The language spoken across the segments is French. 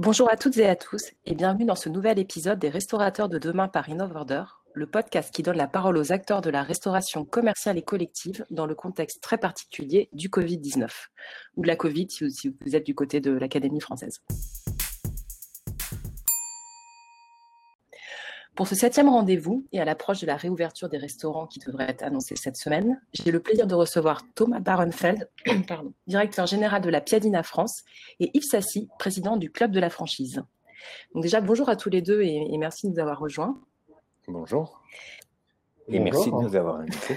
Bonjour à toutes et à tous et bienvenue dans ce nouvel épisode des Restaurateurs de demain par InnovOrder, le podcast qui donne la parole aux acteurs de la restauration commerciale et collective dans le contexte très particulier du Covid-19, ou de la Covid si vous êtes du côté de l'Académie française. Pour ce septième rendez-vous et à l'approche de la réouverture des restaurants qui devrait être annoncée cette semaine, j'ai le plaisir de recevoir Thomas Barenfeld, directeur général de la Piadina France, et Yves Sassi, président du Club de la franchise. Donc déjà, bonjour à tous les deux et, merci de nous avoir rejoints. Bonjour. Et merci de nous avoir invités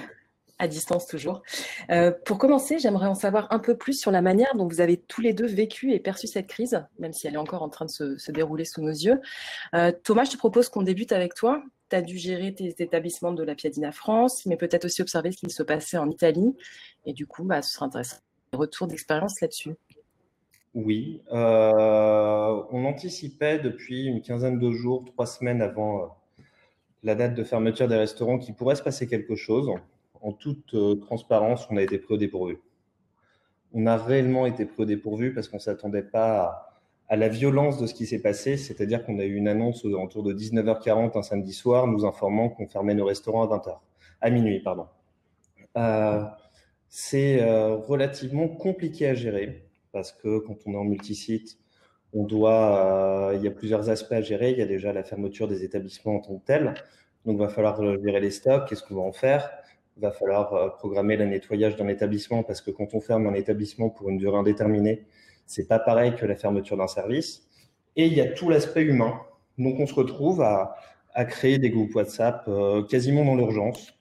à distance toujours. Euh, pour commencer, j'aimerais en savoir un peu plus sur la manière dont vous avez tous les deux vécu et perçu cette crise, même si elle est encore en train de se, dérouler sous nos yeux. Euh, Thomas, je te propose qu'on débute avec toi. Tu as dû gérer tes établissements de la Piadina France, mais peut-être aussi observer ce qui se passait en Italie. Et du coup, bah, ce sera intéressant. Retour d'expérience là-dessus. Oui, euh, on anticipait depuis une quinzaine de jours, trois semaines avant la date de fermeture des restaurants qu'il pourrait se passer quelque chose en toute euh, transparence, on a été pris au dépourvu. On a réellement été pris au dépourvu parce qu'on ne s'attendait pas à, la violence de ce qui s'est passé. C'est-à-dire qu'on a eu une annonce autour de 19h40 un samedi soir nous informant qu'on fermait nos restaurants à 20h, à minuit, pardon. Euh, c'est euh, relativement compliqué à gérer parce que quand on est en multisite, on doit, il y a plusieurs aspects à gérer. Il y a déjà la fermeture des établissements en tant que tel. Donc, il va falloir gérer les stocks. Qu'est-ce qu'on va en faire? Il va falloir euh, programmer le nettoyage d'un établissement parce que quand on ferme un établissement pour une durée indéterminée, c'est pas pareil que la fermeture d'un service. Et il y a tout l'aspect humain. Donc on se retrouve à, créer des groupes WhatsApp euh, quasiment dans l'urgence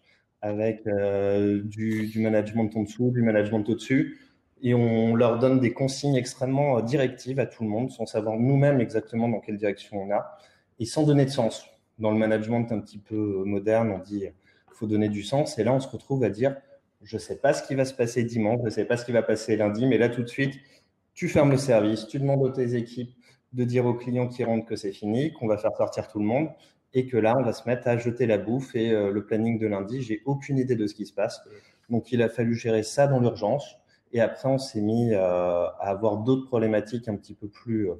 avec euh, du, du, management en dessous, du management au-dessus. Et on leur donne des consignes extrêmement directives à tout le monde sans savoir nous-mêmes exactement dans quelle direction on a et sans donner de sens. Dans le management un petit peu moderne, on dit faut donner du sens. Et là, on se retrouve à dire, je sais pas ce qui va se passer dimanche, je sais pas ce qui va passer lundi, mais là, tout de suite, tu fermes le service, tu demandes à tes équipes de dire aux clients qui rentrent que c'est fini, qu'on va faire sortir tout le monde, et que là, on va se mettre à jeter la bouffe et euh, le planning de lundi, j'ai aucune idée de ce qui se passe. Donc, il a fallu gérer ça dans l'urgence. Et après, on s'est mis euh, à avoir d'autres problématiques un petit peu plus euh,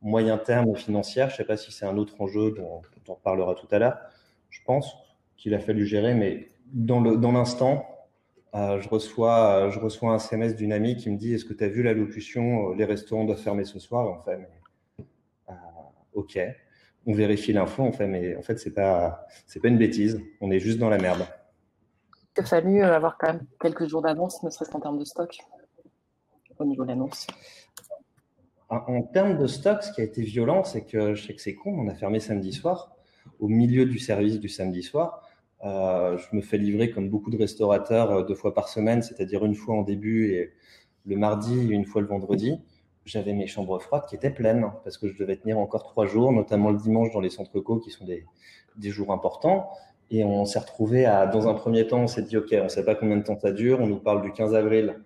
moyen terme financières. Je sais pas si c'est un autre enjeu dont, dont on parlera tout à l'heure, je pense qu'il a fallu gérer. Mais dans l'instant, dans euh, je, reçois, je reçois un SMS d'une amie qui me dit Est-ce que tu as vu l'allocution euh, Les restaurants doivent fermer ce soir? En fait, mais, euh, ok. On vérifie l'info. En fait, mais en fait, c'est pas, c'est pas une bêtise. On est juste dans la merde. Il a fallu avoir quand même quelques jours d'avance, ne serait-ce qu'en termes de stock, au niveau de l'annonce. En, termes de stock, ce qui a été violent, c'est que je sais que c'est con, on a fermé samedi soir, au milieu du service du samedi soir. Euh, je me fais livrer comme beaucoup de restaurateurs euh, deux fois par semaine, c'est-à-dire une fois en début et le mardi et une fois le vendredi. J'avais mes chambres froides qui étaient pleines parce que je devais tenir encore trois jours, notamment le dimanche dans les centres co qui sont des, des jours importants. Et on s'est retrouvé à, dans un premier temps, on s'est dit, OK, on ne sait pas combien de temps ça dure. On nous parle du 15 avril.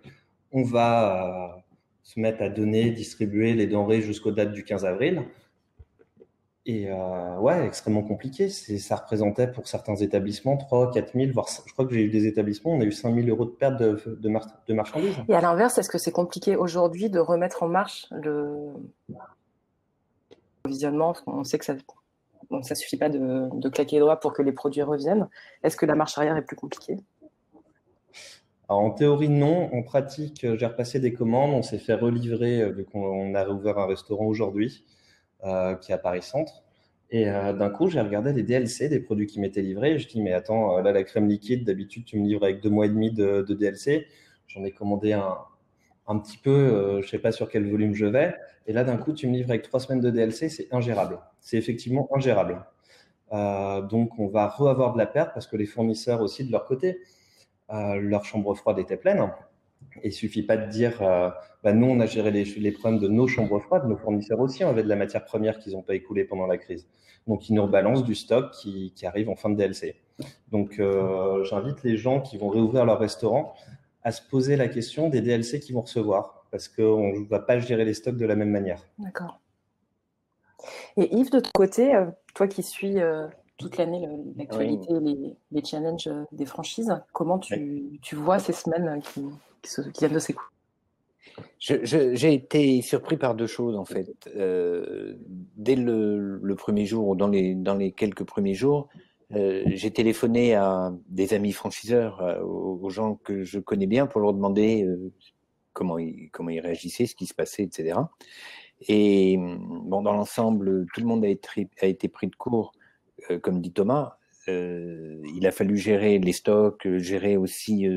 On va euh, se mettre à donner, distribuer les denrées jusqu'aux dates du 15 avril. Et euh, ouais, extrêmement compliqué. Ça représentait pour certains établissements 3, 4 000, voire je crois que j'ai eu des établissements, on a eu 5 000 euros de perte de, de, de marchandises. Et à l'inverse, est-ce que c'est compliqué aujourd'hui de remettre en marche le visionnement On sait que ça ne ça suffit pas de, de, claquer les doigts pour que les produits reviennent. Est-ce que la marche arrière est plus compliquée? Alors, en théorie, non. En pratique, j'ai repassé des commandes. On s'est fait relivrer, euh, vu qu'on a réouvert un restaurant aujourd'hui. Euh, qui est à Paris Centre. Et euh, d'un coup, j'ai regardé les DLC des produits qui m'étaient livrés. Et je dis, mais attends, euh, là, la crème liquide, d'habitude, tu me livres avec deux mois et demi de, DLC. J'en ai commandé un, un petit peu, euh, je sais pas sur quel volume je vais. Et là, d'un coup, tu me livres avec trois semaines de DLC, c'est ingérable. C'est effectivement ingérable. Donc, on va re-avoir de la perte parce que les fournisseurs aussi, de leur côté, leur chambre froide était pleine. Il suffit pas de dire, euh, bah, nous, on a géré les, les, problèmes de nos chambres froides, nos fournisseurs aussi avaient de la matière première qu'ils n'ont pas écoulée pendant la crise. Donc, ils nous rebalancent du stock qui, qui arrive en fin de DLC. Donc, euh, j'invite les gens qui vont réouvrir leur restaurant à se poser la question des DLC qu'ils vont recevoir, parce qu'on ne va pas gérer les stocks de la même manière. D'accord. Et Yves, de ton côté, euh, toi qui suis euh, toute l'année l'actualité, les, les, challenges des franchises, comment tu, tu vois ces semaines qui, qui, viennent de s'écouler J'ai été surpris par deux choses en fait. Euh, dès le, premier jour, ou dans les, dans les quelques premiers jours, euh, j'ai téléphoné à des amis franchiseurs, euh, aux, gens que je connais bien, pour leur demander comment, ils, comment ils réagissaient, ce qui se passait, etc. Et bon, dans l'ensemble, tout le monde a été, a été pris de court, comme dit Thomas. il a fallu gérer les stocks, gérer aussi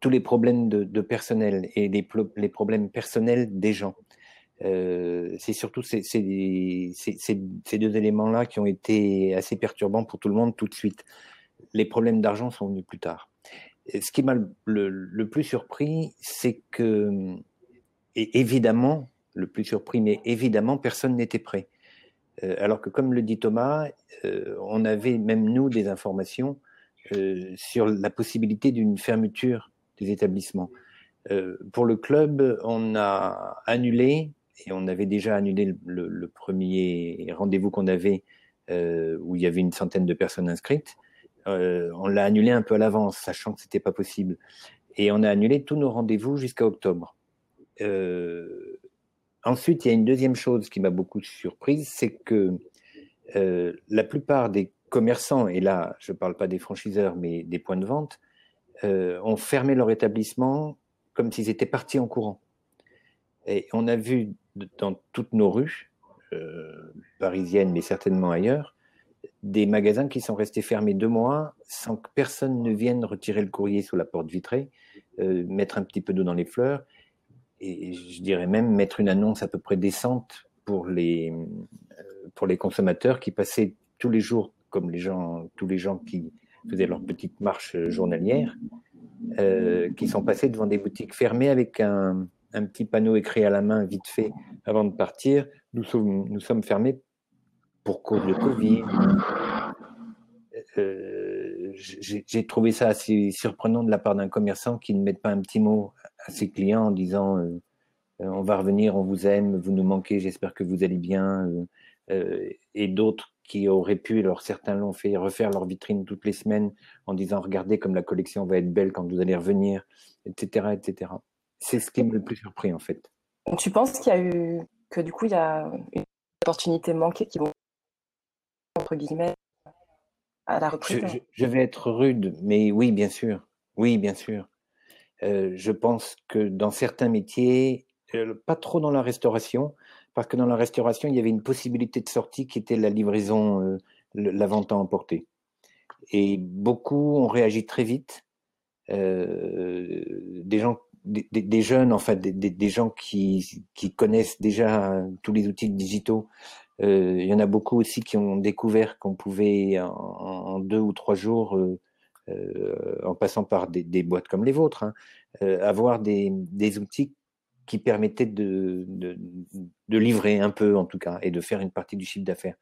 tous les problèmes de, personnel et les, problèmes personnels des gens. Euh, c'est surtout ces, deux éléments-là qui ont été assez perturbants pour tout le monde tout de suite. Les problèmes d'argent sont venus plus tard. ce qui m'a le, plus surpris, c'est que, et évidemment, le plus évidemment, personne n'était prêt. Euh, alors que, comme le dit Thomas, euh, on avait même nous des informations sur la possibilité d'une fermeture des établissements. Euh, pour le club, on a annulé, et on avait déjà annulé le, premier rendez-vous qu'on avait, euh, où il y avait une centaine de personnes inscrites. Euh, on l'a annulé un peu à l'avance, sachant que c'était pas possible. Et on a annulé tous nos rendez-vous jusqu'à octobre. ensuite, il y a une deuxième chose qui m'a beaucoup surprise, c'est que la plupart des commerçants, et là je ne parle pas des franchiseurs, mais des points de vente, euh, ont fermé leur établissement comme s'ils étaient partis en courant. Et on a vu dans toutes nos rues, euh, parisiennes, mais certainement ailleurs, des magasins qui sont restés fermés deux mois sans que personne ne vienne retirer le courrier sous la porte vitrée, euh, mettre un petit peu d'eau dans les fleurs, et je dirais même mettre une annonce à peu près décente pour les, pour les consommateurs qui passaient tous les jours, comme les gens, tous les gens qui, faisaient leur petite marche journalière, euh, qui sont passés devant des boutiques fermées avec un, petit panneau écrit à la main vite fait avant de partir. Nous sommes, fermés pour cause de Covid. Euh, J'ai trouvé ça assez surprenant de la part d'un commerçant qui ne mette pas un petit mot à ses clients en disant euh, on va revenir, on vous aime, vous nous manquez, j'espère que vous allez bien. Euh, et d'autres qui auraient pu, alors certains l'ont fait, refaire leur vitrine toutes les semaines en disant regardez comme la collection va être belle quand vous allez revenir, etc. etc. C'est ce qui m'a le plus surpris en fait. Tu penses qu'il y a eu, que du coup il y a une opportunité manquée qui vont, entre guillemets, à la reprise je, vais être rude, mais oui, bien sûr. Oui, bien sûr. Euh, je pense que dans certains métiers, euh, pas trop dans la restauration, parce que dans la restauration, il y avait une possibilité de sortie qui était la livraison, euh, la vente à emporter. Et beaucoup ont réagi très vite. Euh, des jeunes, en fait, des, gens qui, connaissent déjà tous les outils digitaux. Euh, il y en a beaucoup aussi qui ont découvert qu'on pouvait en, deux ou trois jours, en passant par des, boîtes comme les vôtres, hein, avoir des outils qui permettait de, livrer un peu, en tout cas, et de faire une partie du chiffre d'affaires.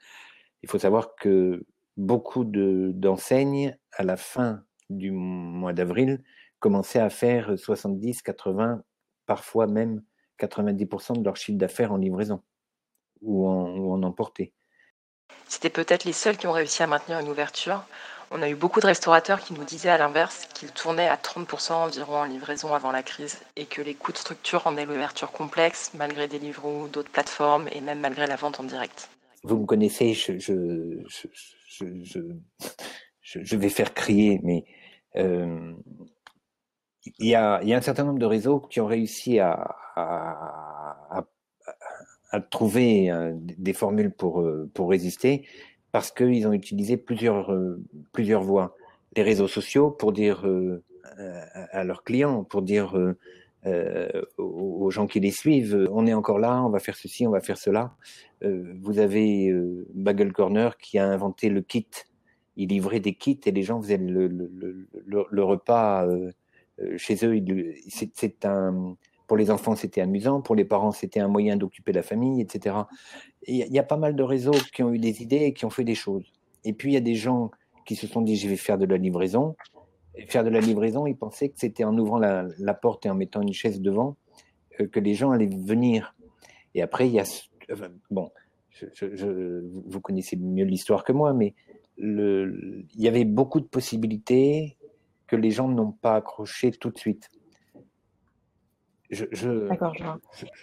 Il faut savoir que beaucoup d'enseignes, à la fin du mois d'avril, commençaient à faire 70, 80, parfois même 90% de leur chiffre d'affaires en livraison ou en, ou en emporté. C'était peut-être les seuls qui ont réussi à maintenir une ouverture on a eu beaucoup de restaurateurs qui nous disaient à l'inverse qu'ils tournaient à 30% environ en livraison avant la crise et que les coûts de structure rendaient l'ouverture complexe malgré des ou d'autres plateformes et même malgré la vente en direct. Vous me connaissez, je, vais faire crier, mais euh, il, y a, un certain nombre de réseaux qui ont réussi à, trouver euh, des formules pour, euh, pour résister parce qu'ils ont utilisé plusieurs, euh, plusieurs voies. Les réseaux sociaux pour dire à leurs clients, pour dire aux gens qui les suivent, on est encore là, on va faire ceci, on va faire cela. vous avez Bagel Corner qui a inventé le kit. Il livrait des kits et les gens faisaient le, le, le repas chez eux. C'est un pour les enfants, c'était amusant. Pour les parents, c'était un moyen d'occuper la famille, etc. Il y, a pas mal de réseaux qui ont eu des idées et qui ont fait des choses. Et puis, il y a des gens qui se sont dit, je vais faire de la livraison. Faire de la livraison, ils pensaient que c'était en ouvrant la, porte et en mettant une chaise devant euh, que les gens allaient venir. Et après, il y a... bon, vous connaissez mieux l'histoire que moi, mais il y avait beaucoup de possibilités que les gens n'ont pas accroché tout de suite je, D'accord,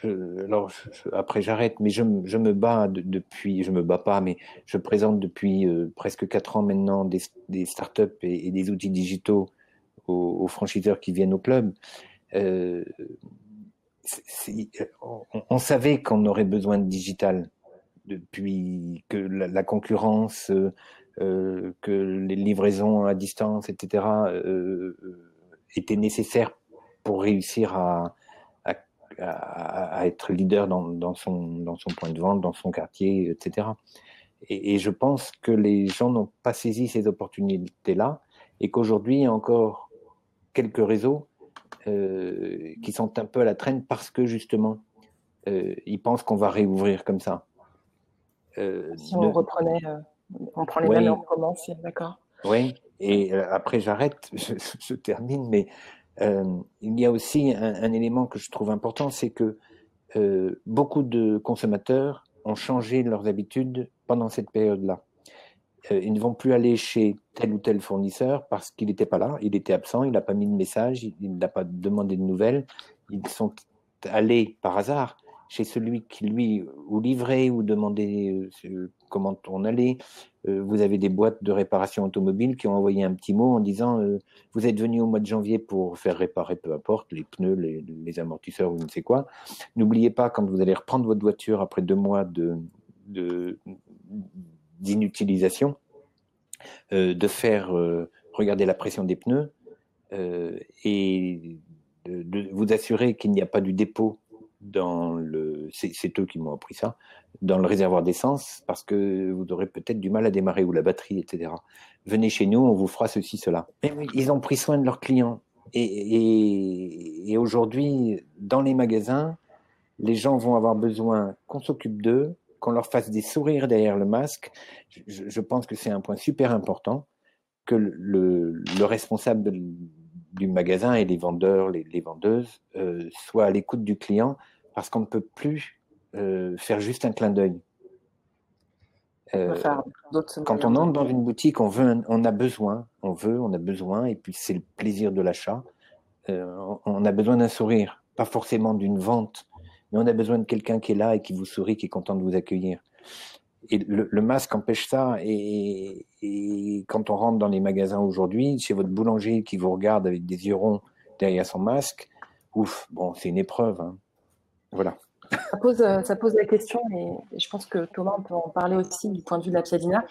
je, alors après j'arrête, mais je, me bats depuis, je me bats pas, mais je présente depuis euh, presque quatre ans maintenant des, des startups et, et, des outils digitaux aux, aux, franchiseurs qui viennent au club. Euh, on, on, savait qu'on aurait besoin de digital depuis que la, la concurrence, euh, que les livraisons à distance, etc., étaient nécessaires pour réussir à, à, être leader dans, dans, son, dans son point de vente, dans son quartier, etc. Et, et je pense que les gens n'ont pas saisi ces opportunités-là et qu'aujourd'hui, il y a encore quelques réseaux euh, qui sont un peu à la traîne parce que justement, euh, ils pensent qu'on va réouvrir comme ça. Euh, si on reprenait, on prend les oui. mêmes et on recommence, d'accord Oui, et après j'arrête, je, je, termine, mais il y a aussi un, élément que je trouve important, c'est que euh, beaucoup de consommateurs ont changé leurs habitudes pendant cette période-là. Euh, ils ne vont plus aller chez tel ou tel fournisseur parce qu'il n'était pas là, il était absent, il n'a pas mis de message, il n'a pas demandé de nouvelles. Ils sont allés par hasard chez celui qui lui ou livrait ou demandait euh, comment on allait. Euh, vous avez des boîtes de réparation automobile qui ont envoyé un petit mot en disant euh, vous êtes venu au mois de janvier pour faire réparer peu importe les pneus, les, amortisseurs ou je ne sais quoi. N'oubliez pas quand vous allez reprendre votre voiture après deux mois de d'inutilisation euh, de faire regarder la pression des pneus et de vous assurer qu'il n'y a pas du dépôt dans le, c'est eux qui m'ont appris ça, dans le réservoir d'essence, parce que vous aurez peut-être du mal à démarrer ou la batterie, etc. Venez chez nous, on vous fera ceci, cela. Mais oui, ils ont pris soin de leurs clients. Et, et, et aujourd'hui, dans les magasins, les gens vont avoir besoin qu'on s'occupe d'eux, qu'on leur fasse des sourires derrière le masque. Je, je pense que c'est un point super important que le, le responsable de, du magasin et les vendeurs, les, les vendeuses euh, soient à l'écoute du client parce qu'on ne peut plus euh, faire juste un clin d'œil. Euh, quand on entre dans une boutique, on veut, un, on a besoin, on veut, on a besoin, et puis c'est le plaisir de l'achat. Euh, on a besoin d'un sourire, pas forcément d'une vente, mais on a besoin de quelqu'un qui est là et qui vous sourit, qui est content de vous accueillir. Et le, masque empêche ça. Et, quand on rentre dans les magasins aujourd'hui, chez votre boulanger qui vous regarde avec des yeux ronds derrière son masque, ouf, bon, c'est une épreuve. Hein. Voilà. Ça pose, euh, ça pose la question, et je pense que Thomas, on peut en parler aussi du point de vue de la Piadina.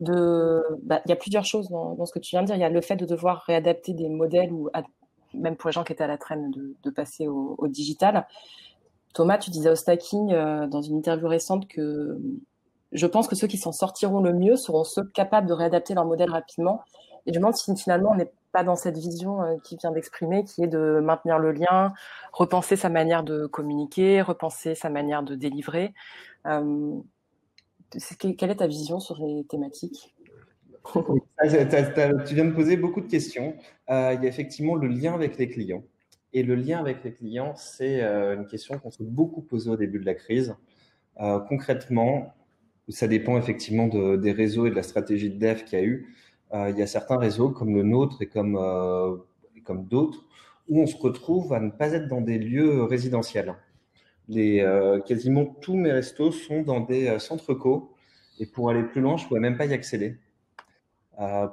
Bah, il y a plusieurs choses dans, ce que tu viens de dire. Il y a le fait de devoir réadapter des modèles, ou même pour les gens qui étaient à la traîne, de, passer au, au, digital. Thomas, tu disais au stacking euh, dans une interview récente que je pense que ceux qui s'en sortiront le mieux seront ceux capables de réadapter leur modèle rapidement. Et je me demande si finalement on n'est pas dans cette vision euh, qui vient d'exprimer, qui est de maintenir le lien, repenser sa manière de communiquer, repenser sa manière de délivrer. Euh, quelle est ta vision sur les thématiques? Tu viens de poser beaucoup de questions. Euh, il y a effectivement le lien avec les clients. Et le lien avec les clients, c'est euh, une question qu'on s'est beaucoup posée au début de la crise. Concrètement, ça dépend effectivement de, des réseaux et de la stratégie de dev qu'il y a eu. Euh, il y a certains réseaux comme le nôtre et comme, euh, comme d'autres où on se retrouve à ne pas être dans des lieux résidentiels. Euh, quasiment tous mes restos sont dans des centres co et pour aller plus loin, je pouvais même pas y accéder.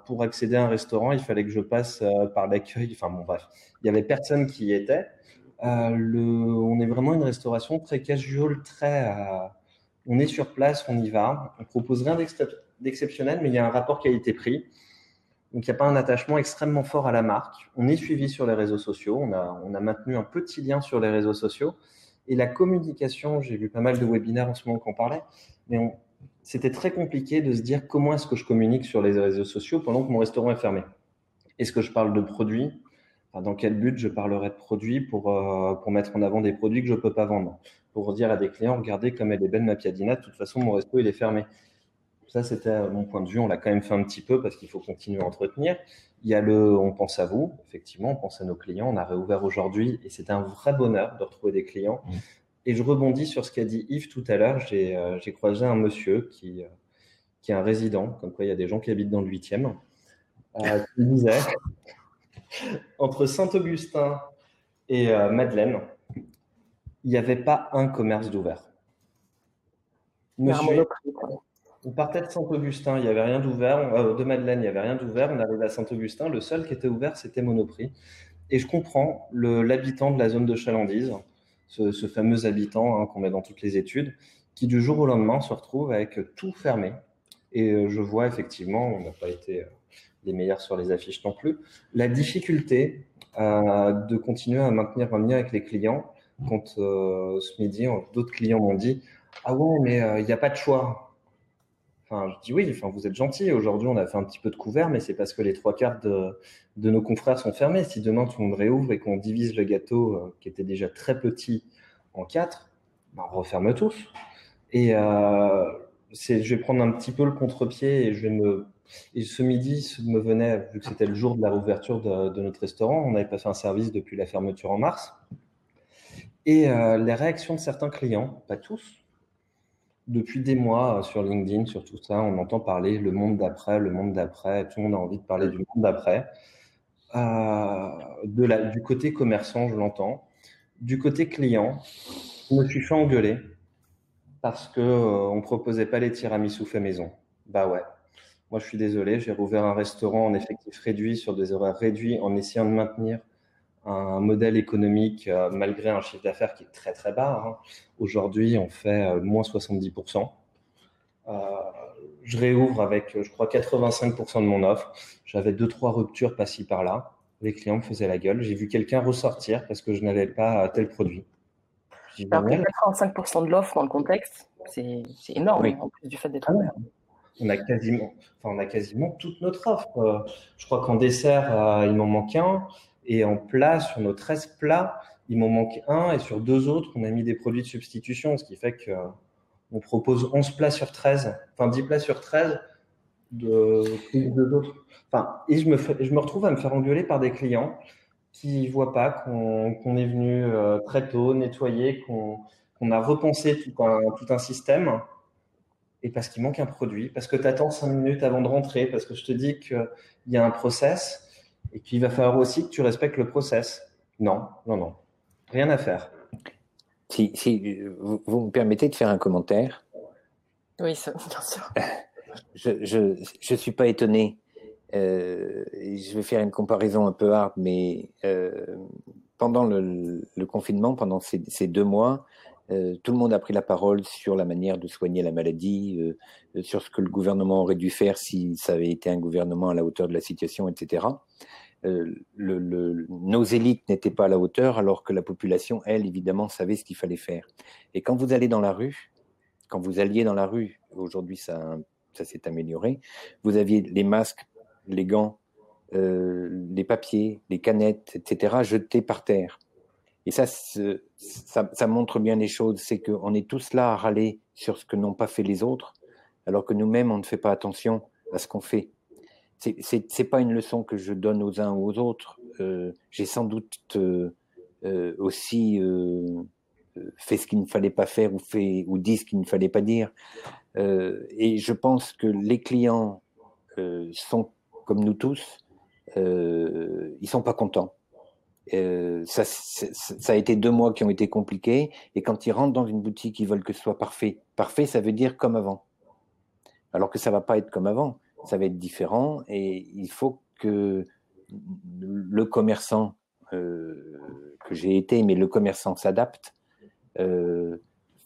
Pour accéder à un restaurant, il fallait que je passe par l'accueil. Enfin bon, bref, il y avait personne qui y était. on est vraiment une restauration très casual, très on est sur place, on y va, on propose rien d'exceptionnel, mais il y a un rapport qualité-prix. Donc, il n'y a pas un attachement extrêmement fort à la marque. On est suivi sur les réseaux sociaux. On a, on a maintenu un petit lien sur les réseaux sociaux. Et la communication, j'ai vu pas mal de webinaires en ce moment qu'on parlait, mais c'était très compliqué de se dire comment est-ce que je communique sur les réseaux sociaux pendant que mon restaurant est fermé. Est-ce que je parle de produits? Dans quel but je parlerai de produits pour, euh, pour mettre en avant des produits que je ne peux pas vendre? Pour dire à des clients, regardez comme elle est belle ma piadina, de toute façon, mon resto, il est fermé. Ça, c'était mon point de vue. On l'a quand même fait un petit peu parce qu'il faut continuer à entretenir. Il y a le, on pense à vous, effectivement, on pense à nos clients. On a réouvert aujourd'hui et c'est un vrai bonheur de retrouver des clients. Mmh. Et je rebondis sur ce qu'a dit Yves tout à l'heure. J'ai euh, croisé un monsieur qui, euh, qui est un résident, comme quoi il y a des gens qui habitent dans le 8e, euh, qui disait entre Saint-Augustin et Madeleine, il n'y avait pas un commerce d'ouvert. Monsieur, on partait de Saint-Augustin, il n'y avait rien d'ouvert. Euh, de Madeleine, il n'y avait rien d'ouvert. On arrivait à Saint-Augustin, le seul qui était ouvert, c'était Monoprix. Et je comprends l'habitant de la zone de chalandise, ce, fameux habitant hein, qu'on met dans toutes les études, qui du jour au lendemain se retrouve avec tout fermé. Et euh, je vois effectivement, on n'a pas été euh, les meilleurs sur les affiches non plus, la difficulté de continuer à maintenir un lien avec les clients. Quand ce midi, d'autres clients m'ont dit Ah ouais, mais il n'y a pas de choix Enfin, je dis oui, enfin, vous êtes gentil. Aujourd'hui, on a fait un petit peu de couvert, mais c'est parce que les trois quarts de, nos confrères sont fermés. Si demain tout le monde réouvre et qu'on divise le gâteau euh, qui était déjà très petit en quatre, ben, on referme tous. Et euh, je vais prendre un petit peu le contre-pied et je vais me. Et ce midi, me venait, vu que c'était le jour de la réouverture de, notre restaurant, on n'avait pas fait un service depuis la fermeture en mars. Et euh, les réactions de certains clients, pas tous, depuis des mois euh, sur LinkedIn, sur tout ça, on entend parler le monde d'après, le monde d'après. Tout le monde a envie de parler du monde d'après. Euh, du côté commerçant, je l'entends. Du côté client, je me suis fait engueuler parce que euh, proposait pas les tiramisu fait maison. Bah ouais. Moi, je suis désolé, j'ai rouvert un restaurant en effectif réduit sur des horaires réduits en essayant de maintenir un modèle économique euh, malgré un chiffre d'affaires qui est très très bas. Hein. Aujourd'hui, on fait euh, moins 70%. Euh, je réouvre avec, je crois, 85% de mon offre. J'avais deux, trois ruptures par-ci, par-là. Les clients me faisaient la gueule. J'ai vu quelqu'un ressortir parce que je n'avais pas tel produit. Alors 85% de l'offre dans le contexte, c'est énorme en plus du fait d'être ouvert. On a quasiment, enfin, on a quasiment toute notre offre. Je crois qu'en dessert, il m'en manque un. Et en plat, sur nos 13 plats, il m'en manque un. Et sur deux autres, on a mis des produits de substitution, ce qui fait qu'on propose 11 plats sur 13, enfin 10 plats sur 13 de deux. Enfin, et je me, je me retrouve à me faire engueuler par des clients qui ne voient pas qu'on est venu euh, très tôt nettoyer, qu'on a repensé tout un, tout un système. Et parce qu'il manque un produit, parce que tu attends 5 minutes avant de rentrer, parce que je te dis qu'il y a un process et qu'il va falloir aussi que tu respectes le process. Non, non, non. Rien à faire. Si, si vous, me permettez de faire un commentaire. Oui, bien sûr. Je ne je, suis pas étonné. Euh, je vais faire une comparaison un peu hard, mais euh, pendant le, confinement, pendant ces, ces deux mois, tout le monde a pris la parole sur la manière de soigner la maladie, sur ce que le gouvernement aurait dû faire si ça avait été un gouvernement à la hauteur de la situation, etc. Le, nos élites n'étaient pas à la hauteur, alors que la population, elle, évidemment, savait ce qu'il fallait faire. Et quand vous allez dans la rue, quand vous alliez dans la rue, aujourd'hui ça, s'est amélioré, vous aviez les masques, les gants, les papiers, les canettes, etc., jetés par terre. Et ça, ça, montre bien les choses, c'est qu'on est tous là à râler sur ce que n'ont pas fait les autres, alors que nous-mêmes, on ne fait pas attention à ce qu'on fait c'est pas une leçon que je donne aux uns ou aux autres. Euh, J'ai sans doute euh, euh, aussi fait ce qu'il ne fallait pas faire ou fait ou dit ce qu'il ne fallait pas dire. Et je pense que les clients sont comme nous tous, ils sont pas contents. Ça, ça, a été deux mois qui ont été compliqués. Et quand ils rentrent dans une boutique, ils veulent que ce soit parfait. Parfait, ça veut dire comme avant. Alors que ça va pas être comme avant ça va être différent et il faut que le commerçant euh, que j'ai été, mais le commerçant s'adapte, euh,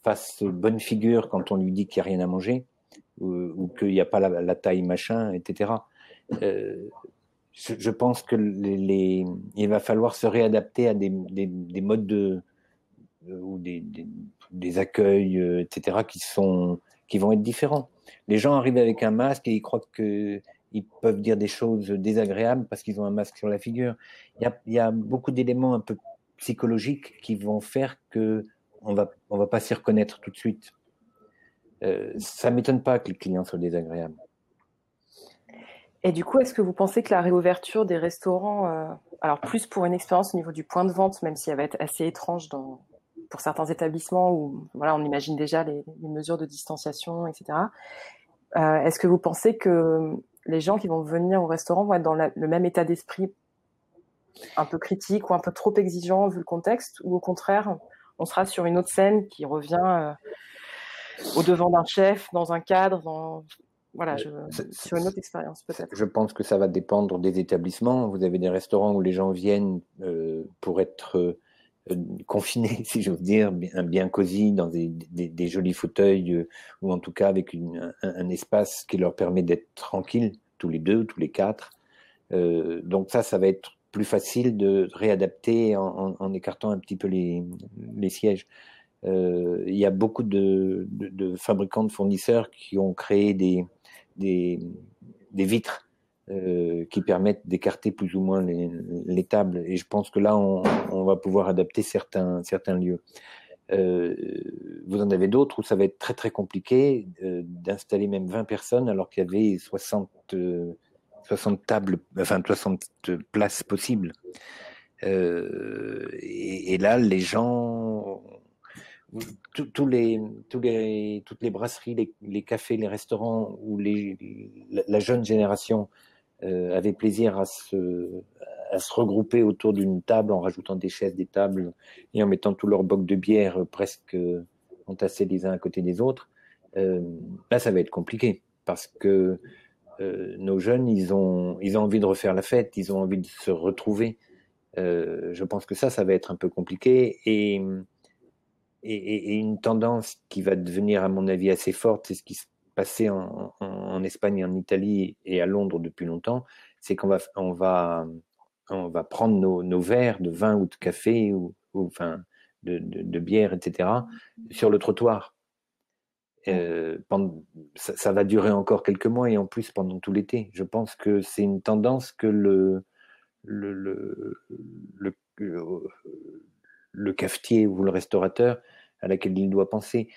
fasse bonne figure quand on lui dit qu'il n'y a rien à manger ou, qu'il n'y a pas la, taille machin, etc. Euh, je, pense que les, il va falloir se réadapter à des, des, modes de ou des, des, accueils, etc., qui sont qui vont être différents. Les gens arrivent avec un masque et ils croient qu'ils peuvent dire des choses désagréables parce qu'ils ont un masque sur la figure. Il y a, il y a beaucoup d'éléments un peu psychologiques qui vont faire que on va, on va pas s'y reconnaître tout de suite. Euh, ça m'étonne pas que les clients soient désagréables. Et du coup, est-ce que vous pensez que la réouverture des restaurants, euh, alors plus pour une expérience au niveau du point de vente, même si elle va être assez étrange pour certains établissements où voilà, on imagine déjà les, mesures de distanciation, etc. Euh, est-ce que vous pensez que les gens qui vont venir au restaurant vont être dans le même état d'esprit un peu critique ou un peu trop exigeant vu le contexte ou au contraire on sera sur une autre scène qui revient au devant d'un chef, dans un cadre, dans, voilà, je, sur une autre expérience peut-être. Je pense que ça va dépendre des établissements. Vous avez des restaurants où les gens viennent pour être euh, confiné, si j'ose dire, bien, bien cosy, dans des, des, jolis fauteuils, euh, ou en tout cas avec une, un, espace qui leur permet d'être tranquilles, tous les deux, tous les quatre. Euh, donc ça, ça va être plus facile de réadapter en, en, écartant un petit peu les, les sièges. Euh, il y a beaucoup de, de, de, fabricants, de fournisseurs qui ont créé des, des, vitres euh, qui permettent d'écarter plus ou moins les, les, tables. Et je pense que là, on, va pouvoir adapter certains, certains lieux. Euh, vous en avez d'autres où ça va être très très compliqué euh, d'installer même 20 personnes alors qu'il y avait 60, 60 euh, tables, enfin 60 places possibles. Et, là, les gens, tous les, tous les, toutes les brasseries, les, les, cafés, les restaurants où les, la, jeune génération euh, avaient plaisir à se, à se regrouper autour d'une table en rajoutant des chaises, des tables et en mettant tous leurs bocs de bière presque entassés les uns à côté des autres. Euh, là, ça va être compliqué parce que euh, nos jeunes, ils ont, ils ont envie de refaire la fête, ils ont envie de se retrouver. Euh, je pense que ça, ça va être un peu compliqué et, et, et, une tendance qui va devenir, à mon avis, assez forte, c'est ce qui se passé en, en, Espagne, en Italie et à Londres depuis longtemps, c'est qu'on va, on va, on va prendre nos, nos, verres de vin ou de café ou, ou enfin, de, de, de, bière, etc., sur le trottoir. Euh, pendant, ça, ça, va durer encore quelques mois et en plus pendant tout l'été. Je pense que c'est une tendance que le, le, le, le, le, cafetier ou le restaurateur à laquelle il doit penser.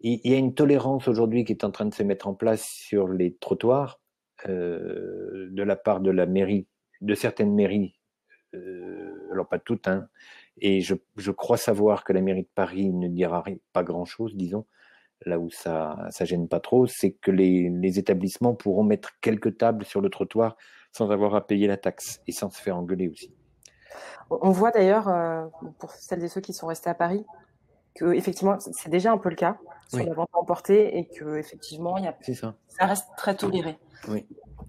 Il y a une tolérance aujourd'hui qui est en train de se mettre en place sur les trottoirs euh, de la part de la mairie, de certaines mairies, euh, alors pas toutes, hein, et je, je, crois savoir que la mairie de Paris ne dira pas grand-chose, disons, là où ça ça gêne pas trop, c'est que les, les établissements pourront mettre quelques tables sur le trottoir sans avoir à payer la taxe et sans se faire engueuler aussi. On voit d'ailleurs, euh, pour celles et ceux qui sont restés à Paris, que effectivement c'est déjà un peu le cas sur oui. la vente emportée et que effectivement il y a ça. ça. reste très toléré. Oui.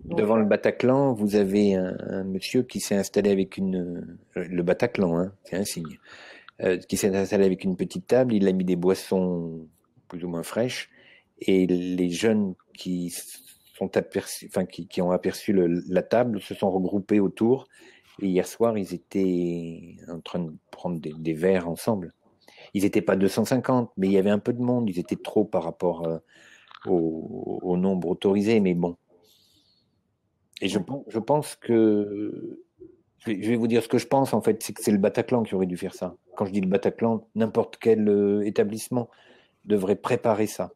Donc, Devant le Bataclan, vous avez un, un monsieur qui s'est installé avec une le Bataclan, hein, c'est un signe, euh, qui s'est installé avec une petite table. Il a mis des boissons plus ou moins fraîches et les jeunes qui sont aperçus, enfin qui, qui ont aperçu le, la table se sont regroupés autour. Et hier soir, ils étaient en train de prendre des, des verres ensemble. Ils n'étaient pas 250, mais il y avait un peu de monde. Ils étaient trop par rapport euh, au, au, nombre autorisé, mais bon. Et je, je pense que je vais vous dire ce que je pense en fait, c'est que c'est le Bataclan qui aurait dû faire ça. Quand je dis le Bataclan, n'importe quel euh, établissement devrait préparer ça.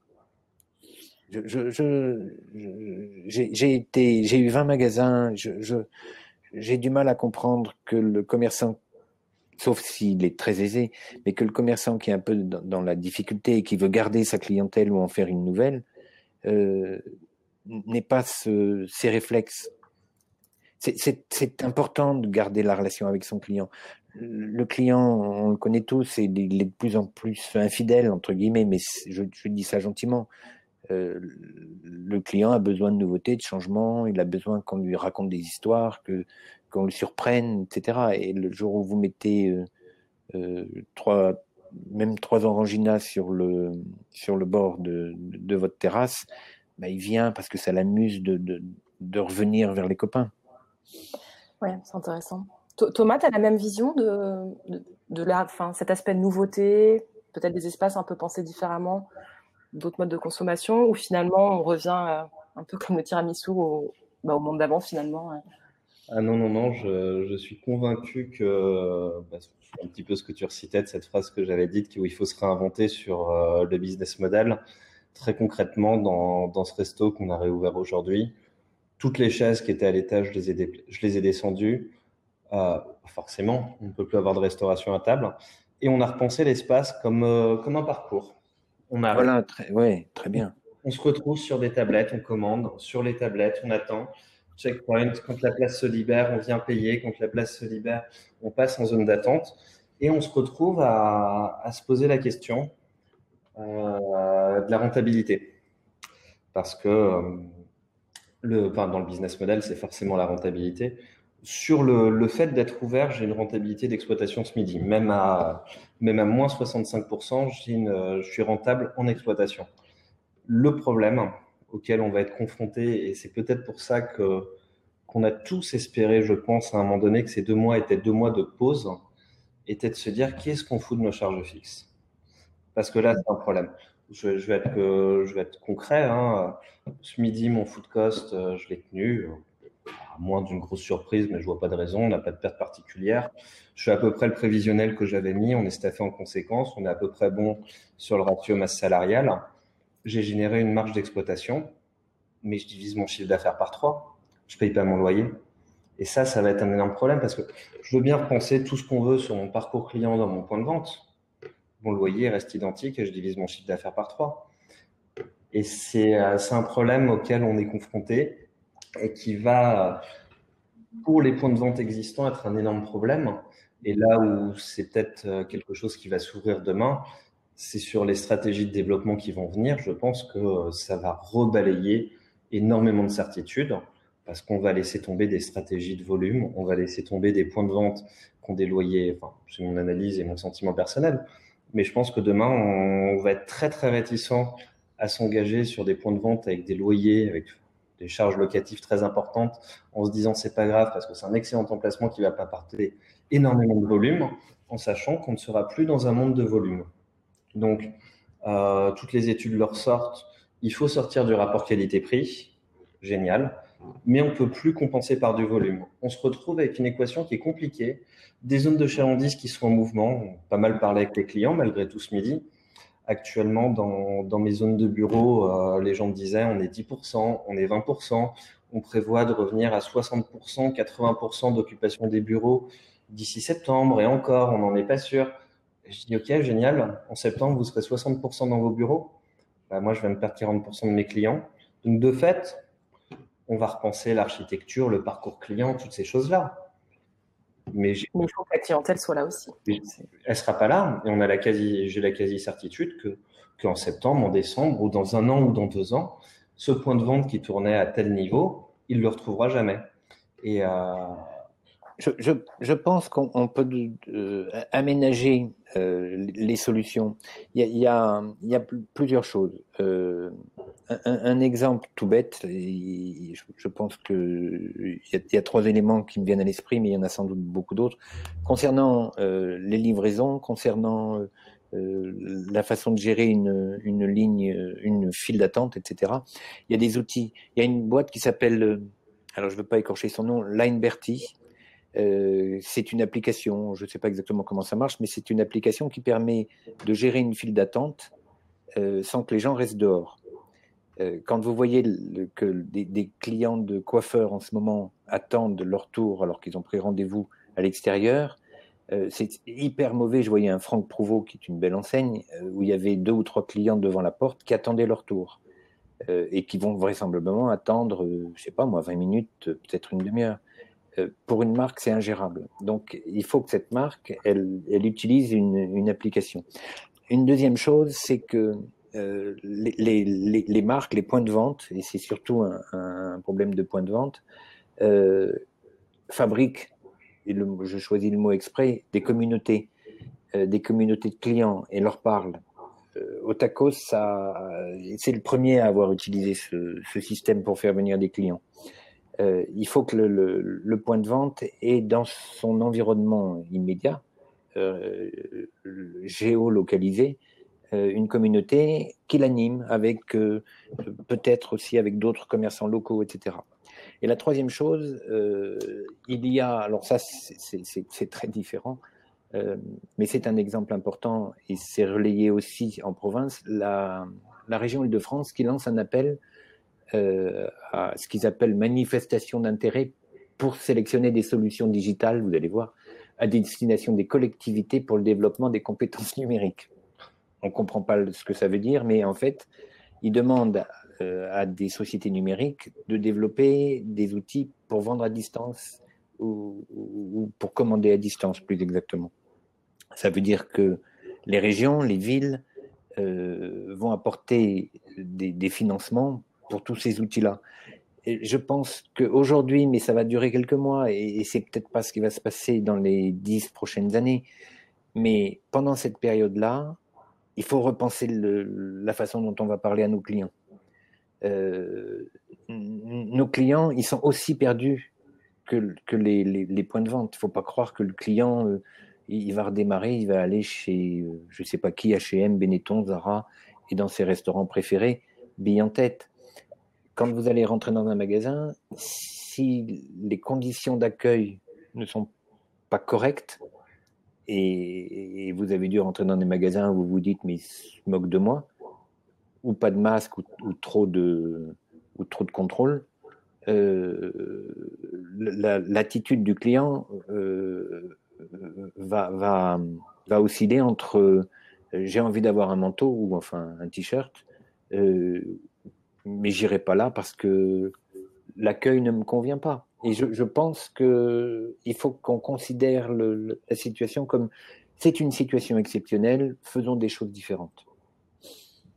Je, je, je, j'ai été, j'ai eu 20 magasins. Je, j'ai du mal à comprendre que le commerçant sauf s'il est très aisé, mais que le commerçant qui est un peu dans, la difficulté et qui veut garder sa clientèle ou en faire une nouvelle, euh, n'ait pas ce, ces réflexes. C'est important de garder la relation avec son client. Le client, on le connaît tous, il est de plus en plus infidèle, entre guillemets, mais je dis ça gentiment. Euh, le client a besoin de nouveautés, de changements, il a besoin qu'on lui raconte des histoires, qu'on le surprenne, etc. Et le jour où vous mettez euh, euh, trois, même trois oranginas sur le, sur le bord de, votre terrasse, bah, il vient parce que ça l'amuse de, de, revenir vers les copains. Oui, c'est intéressant. Thomas, tu as la même vision de, de, de la, fin, cet aspect de nouveauté, peut-être des espaces un peu pensés différemment, d'autres modes de consommation, ou finalement on revient un peu comme le tiramisu au, bah, au monde d'avant finalement ah non, non, non, je, je suis convaincu que, bah, un petit peu ce que tu recitais de cette phrase que j'avais dite, qu'il faut se réinventer sur euh, le business model. Très concrètement, dans, dans ce resto qu'on a réouvert aujourd'hui, toutes les chaises qui étaient à l'étage, je, les ai je les ai descendues. Euh, forcément, on ne peut plus avoir de restauration à table. Et on a repensé l'espace comme, euh, comme un parcours. On a, voilà, très, ouais, très bien. On se retrouve sur des tablettes, on commande, sur les tablettes, on attend checkpoint. Quand la place se libère, on vient payer. Quand la place se libère, on passe en zone d'attente. Et on se retrouve à, se poser la question euh, de la rentabilité. Parce que euh, le, dans le business model, c'est forcément la rentabilité. Sur le, fait d'être ouvert, j'ai une rentabilité d'exploitation ce midi. Même à, même à moins 65%, une, je suis rentable en exploitation. Le problème auquel on va être confronté, et c'est peut-être pour ça qu'on a tous espéré, je pense, à un moment donné, que ces deux mois étaient deux mois de pause, était de se dire qui est-ce qu'on fout de nos charges fixes? Parce que là, c'est un problème. Je, vais, être, concret. Hein. Ce midi, mon food cost, euh, je l'ai tenu, moins d'une grosse surprise, mais je vois pas de raison. On n'a pas de perte particulière. Je suis à peu près le prévisionnel que j'avais mis. On est staffé en conséquence. On est à peu près bon sur le ratio masse salariale. J'ai généré une marge d'exploitation, mais je divise mon chiffre d'affaires par trois. Je paye pas mon loyer. Et ça, ça va être un énorme problème parce que je veux bien repenser tout ce qu'on veut sur mon parcours client dans mon point de vente. Mon loyer reste identique et je divise mon chiffre d'affaires par trois. Et c'est euh, un problème auquel on est confronté et qui va, pour les points de vente existants, être un énorme problème. Et là où c'est peut-être euh, quelque chose qui va s'ouvrir demain, c'est sur les stratégies de développement qui vont venir. Je pense que euh, ça va rebalayer énormément de certitudes parce qu'on va laisser tomber des stratégies de volume, on va laisser tomber des points de vente qui ont des loyers, enfin, c'est mon analyse et mon sentiment personnel, mais je pense que demain, on va être très très réticent à s'engager sur des points de vente avec des loyers, avec des charges locatives très importantes, en se disant c'est pas grave parce que c'est un excellent emplacement qui va pas apporter énormément de volume, en sachant qu'on ne sera plus dans un monde de volume. Donc, euh, toutes les études leur sortent. Il faut sortir du rapport qualité-prix. Génial mais on ne peut plus compenser par du volume. On se retrouve avec une équation qui est compliquée, des zones de chalandise qui sont en mouvement, on a pas mal parlé avec les clients malgré tout ce midi. Actuellement, dans, mes zones de bureau, euh, les gens me disaient on est 10%, on est 20%, on prévoit de revenir à 60%, 80% d'occupation des bureaux d'ici septembre, et encore, on n'en est pas sûr. je dis ok, génial, en septembre, vous serez 60% dans vos bureaux. Bah, moi, je vais me perdre 40% de mes clients. Donc, de fait, on va repenser l'architecture, le parcours client, toutes ces choses-là. Mais, il faut que la clientèle soit là aussi. Elle sera pas là, et on a la quasi, j'ai la quasi certitude que qu'en septembre, en décembre, ou dans un an ou dans deux ans, ce point de vente qui tournait à tel niveau, il le retrouvera jamais. Et euh, je, pense qu'on peut euh, aménager euh, les solutions. Il y a, plusieurs choses. Euh, un, exemple tout bête, je, pense qu'il y, a trois éléments qui me viennent à l'esprit, mais il y en a sans doute beaucoup d'autres. Concernant les livraisons, concernant la façon de gérer une, une ligne, une file d'attente, etc. Il y a des outils. Il y a une boîte qui s'appelle, alors je ne veux pas écorcher son nom, Lineberty, euh, c'est une application, je ne sais pas exactement comment ça marche, mais c'est une application qui permet de gérer une file d'attente euh, sans que les gens restent dehors. Euh, quand vous voyez que des, clients de coiffeurs en ce moment attendent leur tour alors qu'ils ont pris rendez-vous à l'extérieur, c'est hyper mauvais. Je voyais un Franck Prouveau, qui est une belle enseigne, où il y avait deux ou trois clients devant la porte qui attendaient leur tour et qui vont vraisemblablement attendre, je sais pas moi, 20 minutes, peut-être une demi-heure. Euh, pour une marque, c'est ingérable. Donc, il faut que cette marque, elle, elle utilise une, application. Une deuxième chose, c'est que euh, les, marques, les points de vente, et c'est surtout un, problème de points de vente, euh, fabriquent, et je choisis le mot exprès, des communautés, des communautés de clients et leur parlent. Euh, Otacos, c'est le premier à avoir utilisé ce système pour faire venir des clients. Euh, il faut que le, point de vente ait dans son environnement immédiat, euh, géolocalisé, euh, une communauté qui l'anime avec euh, peut-être aussi avec d'autres commerçants locaux, etc. Et la troisième chose, il y a, alors ça c'est très différent, mais c'est un exemple important et c'est relayé aussi en province, la, la région Île-de-France qui lance un appel à ce qu'ils appellent manifestation d'intérêt pour sélectionner des solutions digitales, vous allez voir, à destination des collectivités pour le développement des compétences numériques. On ne comprend pas ce que ça veut dire, mais en fait, ils demandent euh, à des sociétés numériques de développer des outils pour vendre à distance ou, ou pour commander à distance, plus exactement. Ça veut dire que les régions, les villes vont apporter des, financements pour tous ces outils-là. je pense qu'aujourd'hui, mais ça va durer quelques mois, et, et c'est peut-être pas ce qui va se passer dans les dix prochaines années, mais pendant cette période-là, il faut repenser la façon dont on va parler à nos clients. Euh, nos clients, ils sont aussi perdus que, les, points de vente. Il ne faut pas croire que le client, euh, il va redémarrer, il va aller chez, euh, je ne sais pas qui, H&M, Benetton, Zara, et dans ses restaurants préférés, bille en tête. Quand vous allez rentrer dans un magasin, si les conditions d'accueil ne sont pas correctes, et, vous avez dû rentrer dans des magasins où vous vous dites mais ils se moquent de moi, ou pas de masque, ou, trop, de, ou trop de contrôle, euh, l'attitude du client euh, va, va, va osciller entre euh, j'ai envie d'avoir un manteau ou enfin un t-shirt, mais j'irai pas là parce que l'accueil ne me convient pas. Et je, je pense qu'il faut qu'on considère le, la situation comme c'est une situation exceptionnelle, faisons des choses différentes.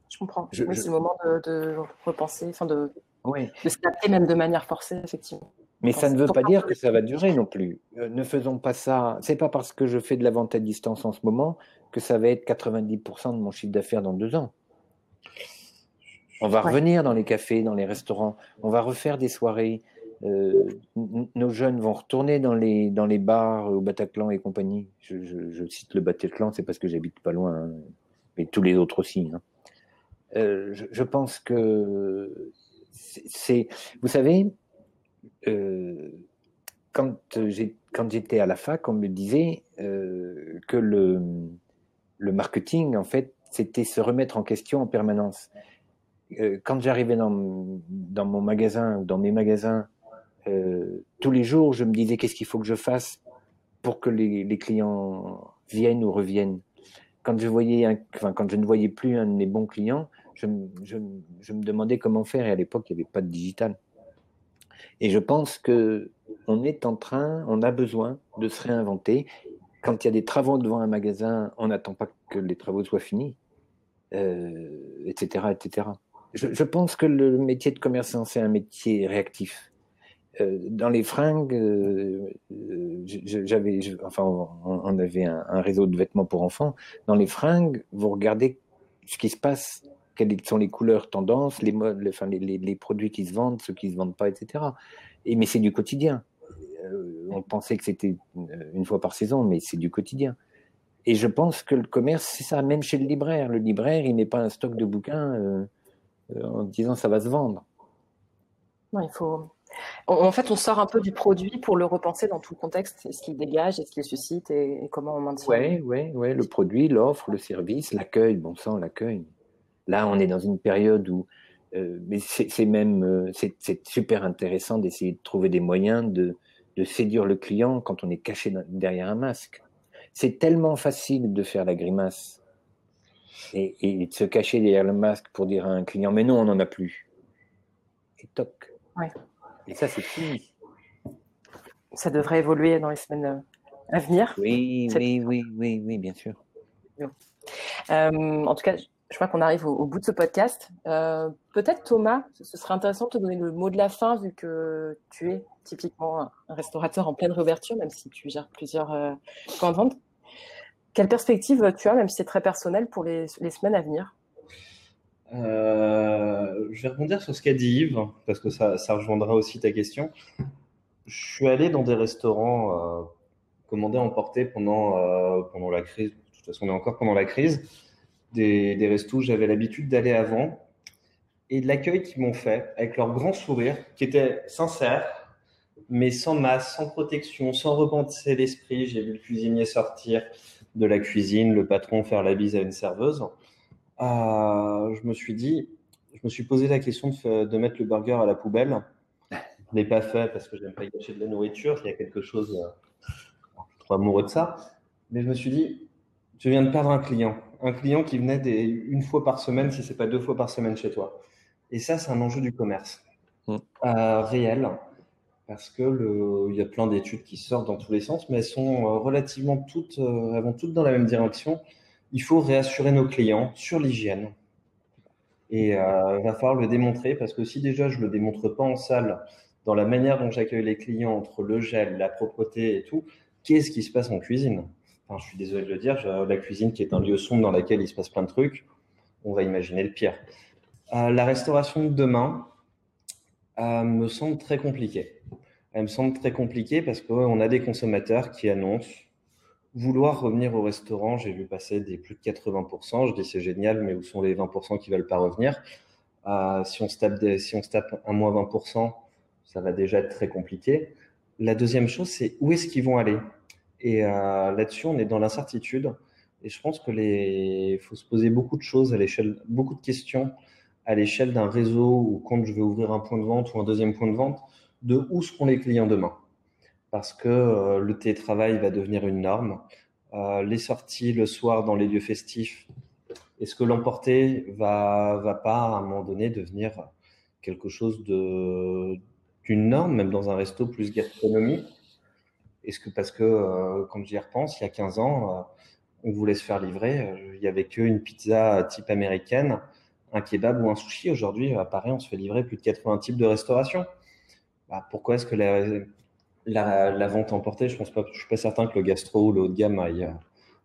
Je comprends. oui, c'est le moment de, de repenser, enfin de, oui. de s'adapter même de manière forcée, effectivement. Mais ça ne veut pas dire que ça va durer non plus. Euh, ne faisons pas ça. C'est pas parce que je fais de la vente à distance en ce moment que ça va être 90% de mon chiffre d'affaires dans deux ans. On va revenir dans les cafés, dans les restaurants. On va refaire des soirées. Euh, nos jeunes vont retourner dans les, dans les bars au Bataclan et compagnie. Je, je, je cite le Bataclan, c'est parce que j'habite pas loin, hein. mais tous les autres aussi. Hein. Euh, je, je, pense que c'est, vous savez, euh, quand j'étais à la fac, on me disait euh, que le, le marketing, en fait, c'était se remettre en question en permanence. Euh, quand j'arrivais dans, mon magasin ou dans mes magasins euh, tous les jours, je me disais qu'est-ce qu'il faut que je fasse pour que les, clients viennent ou reviennent? Quand je voyais, enfin, quand je ne voyais plus un de mes bons clients, je, me demandais comment faire. Et à l'époque, il n'y avait pas de digital. Et je pense que on est en train, on a besoin de se réinventer. Quand il y a des travaux devant un magasin, on n'attend pas que les travaux soient finis, euh, etc., etc. Je, pense que le métier de commerçant, c'est un métier réactif. Euh, dans les fringues, euh, j'avais, enfin, on avait un, réseau de vêtements pour enfants. Dans les fringues, vous regardez ce qui se passe, quelles sont les couleurs tendances, les, modes, les, produits qui se vendent, ceux qui se vendent pas, etc. Et mais c'est du quotidien. Euh, on pensait que c'était une fois par saison, mais c'est du quotidien. Et je pense que le commerce, c'est ça, même chez le libraire. Le libraire, il met pas un stock de bouquins euh, en disant ça va se vendre. Non, il faut en fait, on sort un peu du produit pour le repenser dans tout le contexte, ce qu'il dégage, et ce qu'il suscite? Et, comment on maintient? Oui, oui, oui. Le produit, l'offre, le service, l'accueil, bon sang, l'accueil. Là, on est dans une période où, euh, mais c'est même, euh, c'est super intéressant d'essayer de trouver des moyens de, de séduire le client quand on est caché derrière un masque. C'est tellement facile de faire la grimace et, et, de se cacher derrière le masque pour dire à un client, mais non, on n'en a plus. Et toc. Ouais. Et ça, c'est fini. Ça devrait évoluer dans les semaines euh, à venir. Oui, oui, oui, oui, oui, bien sûr. Euh, en tout cas, je crois qu'on arrive au, bout de ce podcast. Euh, Peut-être Thomas, ce serait intéressant de te donner le mot de la fin vu que tu es typiquement un restaurateur en pleine réouverture, même si tu gères plusieurs euh, points de vente. Quelle perspective tu as, même si c'est très personnel, pour les, semaines à venir? Euh, je vais rebondir sur ce qu'a dit Yves, parce que ça, ça, rejoindra aussi ta question. Je suis allé dans des restaurants euh, commandés emportés pendant, euh, pendant la crise. De toute façon, on est encore pendant la crise. Des, des restos où j'avais l'habitude d'aller avant. Et l'accueil qu'ils m'ont fait, avec leur grand sourire, qui était sincère, mais sans masse, sans protection, sans repentir l'esprit. J'ai vu le cuisinier sortir de la cuisine, le patron faire la bise à une serveuse euh, je me suis dit, je me suis posé la question de, de mettre le burger à la poubelle. Je ne l'ai pas fait parce que je n'aime pas gâcher de la nourriture. Il y a quelque chose, euh, je suis trop amoureux de ça. Mais je me suis dit, je viens de perdre un client. Un client qui venait des, une fois par semaine, si c'est pas deux fois par semaine chez toi. Et ça, c'est un enjeu du commerce mmh. euh, réel. Parce que il y a plein d'études qui sortent dans tous les sens, mais elles sont euh, relativement toutes, euh, elles vont toutes dans la même direction. Il faut réassurer nos clients sur l'hygiène. Et euh, il va falloir le démontrer parce que si déjà je le démontre pas en salle, dans la manière dont j'accueille les clients, entre le gel, la propreté et tout, qu'est-ce qui se passe en cuisine? Enfin, Je suis désolé de le dire, la cuisine qui est un lieu sombre dans lequel il se passe plein de trucs, on va imaginer le pire. La restauration de demain me semble très compliquée. Elle me semble très compliquée parce qu'on a des consommateurs qui annoncent vouloir revenir au restaurant. J'ai vu passer des plus de 80%. Je dis c'est génial, mais où sont les 20% qui veulent pas revenir? Euh, si, on se tape des, si on se tape un moins 20%, ça va déjà être très compliqué. La deuxième chose, c'est où est-ce qu'ils vont aller? Et euh, là-dessus, on est dans l'incertitude. Et je pense que les, faut se poser beaucoup de choses à l'échelle, beaucoup de questions à l'échelle d'un réseau ou quand je vais ouvrir un point de vente ou un deuxième point de vente, de où seront les clients demain. Parce que euh, le télétravail va devenir une norme. Euh, les sorties le soir dans les lieux festifs, est-ce que l'emporter va, va pas à un moment donné devenir quelque chose d'une norme, même dans un resto plus gastronomique? Est-ce que parce que, euh, quand j'y repense, il y a 15 ans, euh, on voulait se faire livrer, il y avait qu'une pizza type américaine un kebab ou un sushi. Aujourd'hui, à Paris, on se fait livrer plus de 80 types de restauration. Bah, pourquoi est-ce que la, vente emportée, je je suis pas certain que le gastro ou le haut de gamme aille,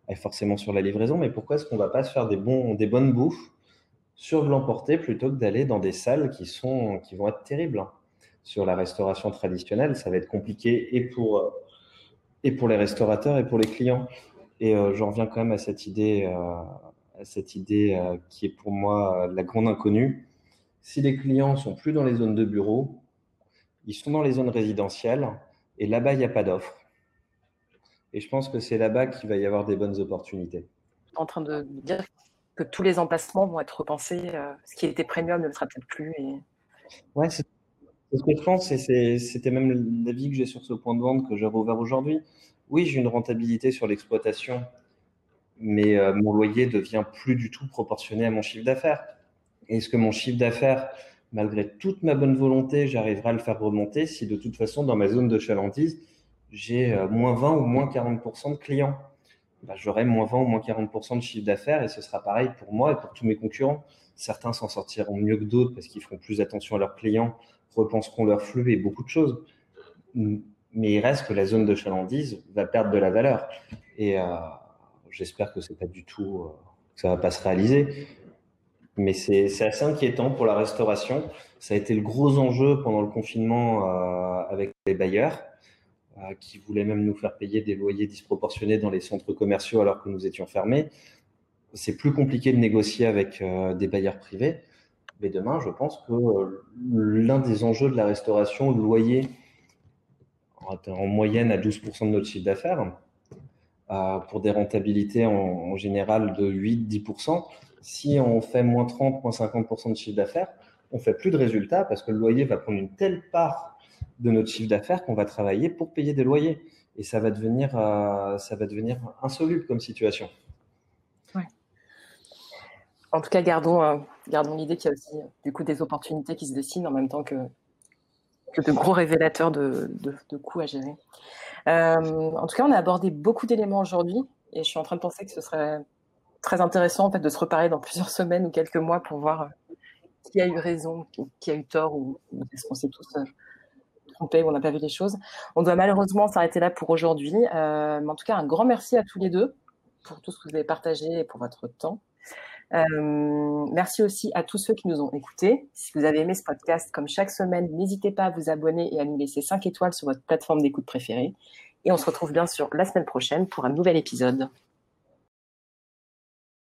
aille forcément sur la livraison, mais pourquoi est-ce qu'on va pas se faire des bons, des bonnes bouffes sur de l'emporter plutôt que d'aller dans des salles qui vont être terribles. Hein. Sur la restauration traditionnelle, ça va être compliqué et pour, et pour les restaurateurs et pour les clients. Et euh, j'en reviens quand même à cette idée, euh, cette idée euh, qui est pour moi la grande inconnue. Si les clients sont plus dans les zones de bureau, ils sont dans les zones résidentielles et là-bas, il n'y a pas d'offre. Et je pense que c'est là-bas qu'il va y avoir des bonnes opportunités. En train de dire que tous les emplacements vont être repensés, euh, ce qui était premium ne le sera peut-être plus. Et... Ouais, c'est ce que je pense et c'était même l'avis que j'ai sur ce point de vente que j'ai rouvert aujourd'hui. Oui, j'ai une rentabilité sur l'exploitation mais euh, mon loyer devient plus du tout proportionné à mon chiffre d'affaires. Est-ce que mon chiffre d'affaires, malgré toute ma bonne volonté, j'arriverai à le faire remonter si de toute façon, dans ma zone de chalandise, j'ai euh, moins 20 ou moins 40% de clients bah, J'aurai moins 20 ou moins 40% de chiffre d'affaires et ce sera pareil pour moi et pour tous mes concurrents. Certains s'en sortiront mieux que d'autres parce qu'ils feront plus attention à leurs clients, repenseront leur flux et beaucoup de choses. Mais il reste que la zone de chalandise va perdre de la valeur. Et euh, j'espère que c'est pas du tout, euh, que ça va pas se réaliser. Mais c'est assez inquiétant pour la restauration. Ça a été le gros enjeu pendant le confinement euh, avec les bailleurs euh, qui voulaient même nous faire payer des loyers disproportionnés dans les centres commerciaux alors que nous étions fermés. C'est plus compliqué de négocier avec euh, des bailleurs privés. Mais demain, je pense que l'un des enjeux de la restauration, le loyer, en moyenne à 12% de notre chiffre d'affaires, pour des rentabilités en, général de 8-10%. Si on fait moins 30, moins 50% de chiffre d'affaires, on fait plus de résultats parce que le loyer va prendre une telle part de notre chiffre d'affaires qu'on va travailler pour payer des loyers. Et ça va devenir, euh, insoluble comme situation. Ouais. En tout cas, gardons, euh, l'idée qu'il y a aussi du coup des opportunités qui se dessinent en même temps que, de gros révélateurs de, coûts à gérer. Euh, en tout cas, on a abordé beaucoup d'éléments aujourd'hui et je suis en train de penser que ce serait très intéressant en fait de se reparler dans plusieurs semaines ou quelques mois pour voir euh, qui a eu raison, qui a eu tort ou, est-ce qu'on s'est tous euh, trompés ou on n'a pas vu les choses. On doit malheureusement s'arrêter là pour aujourd'hui. Euh, en tout cas, un grand merci à tous les deux pour tout ce que vous avez partagé et pour votre temps. Merci aussi à tous ceux qui nous ont écoutés. Si vous avez aimé ce podcast, comme chaque semaine, n'hésitez pas à vous abonner et à nous laisser 5 étoiles sur votre plateforme d'écoute préférée. Et on se retrouve bien sûr la semaine prochaine pour un nouvel épisode.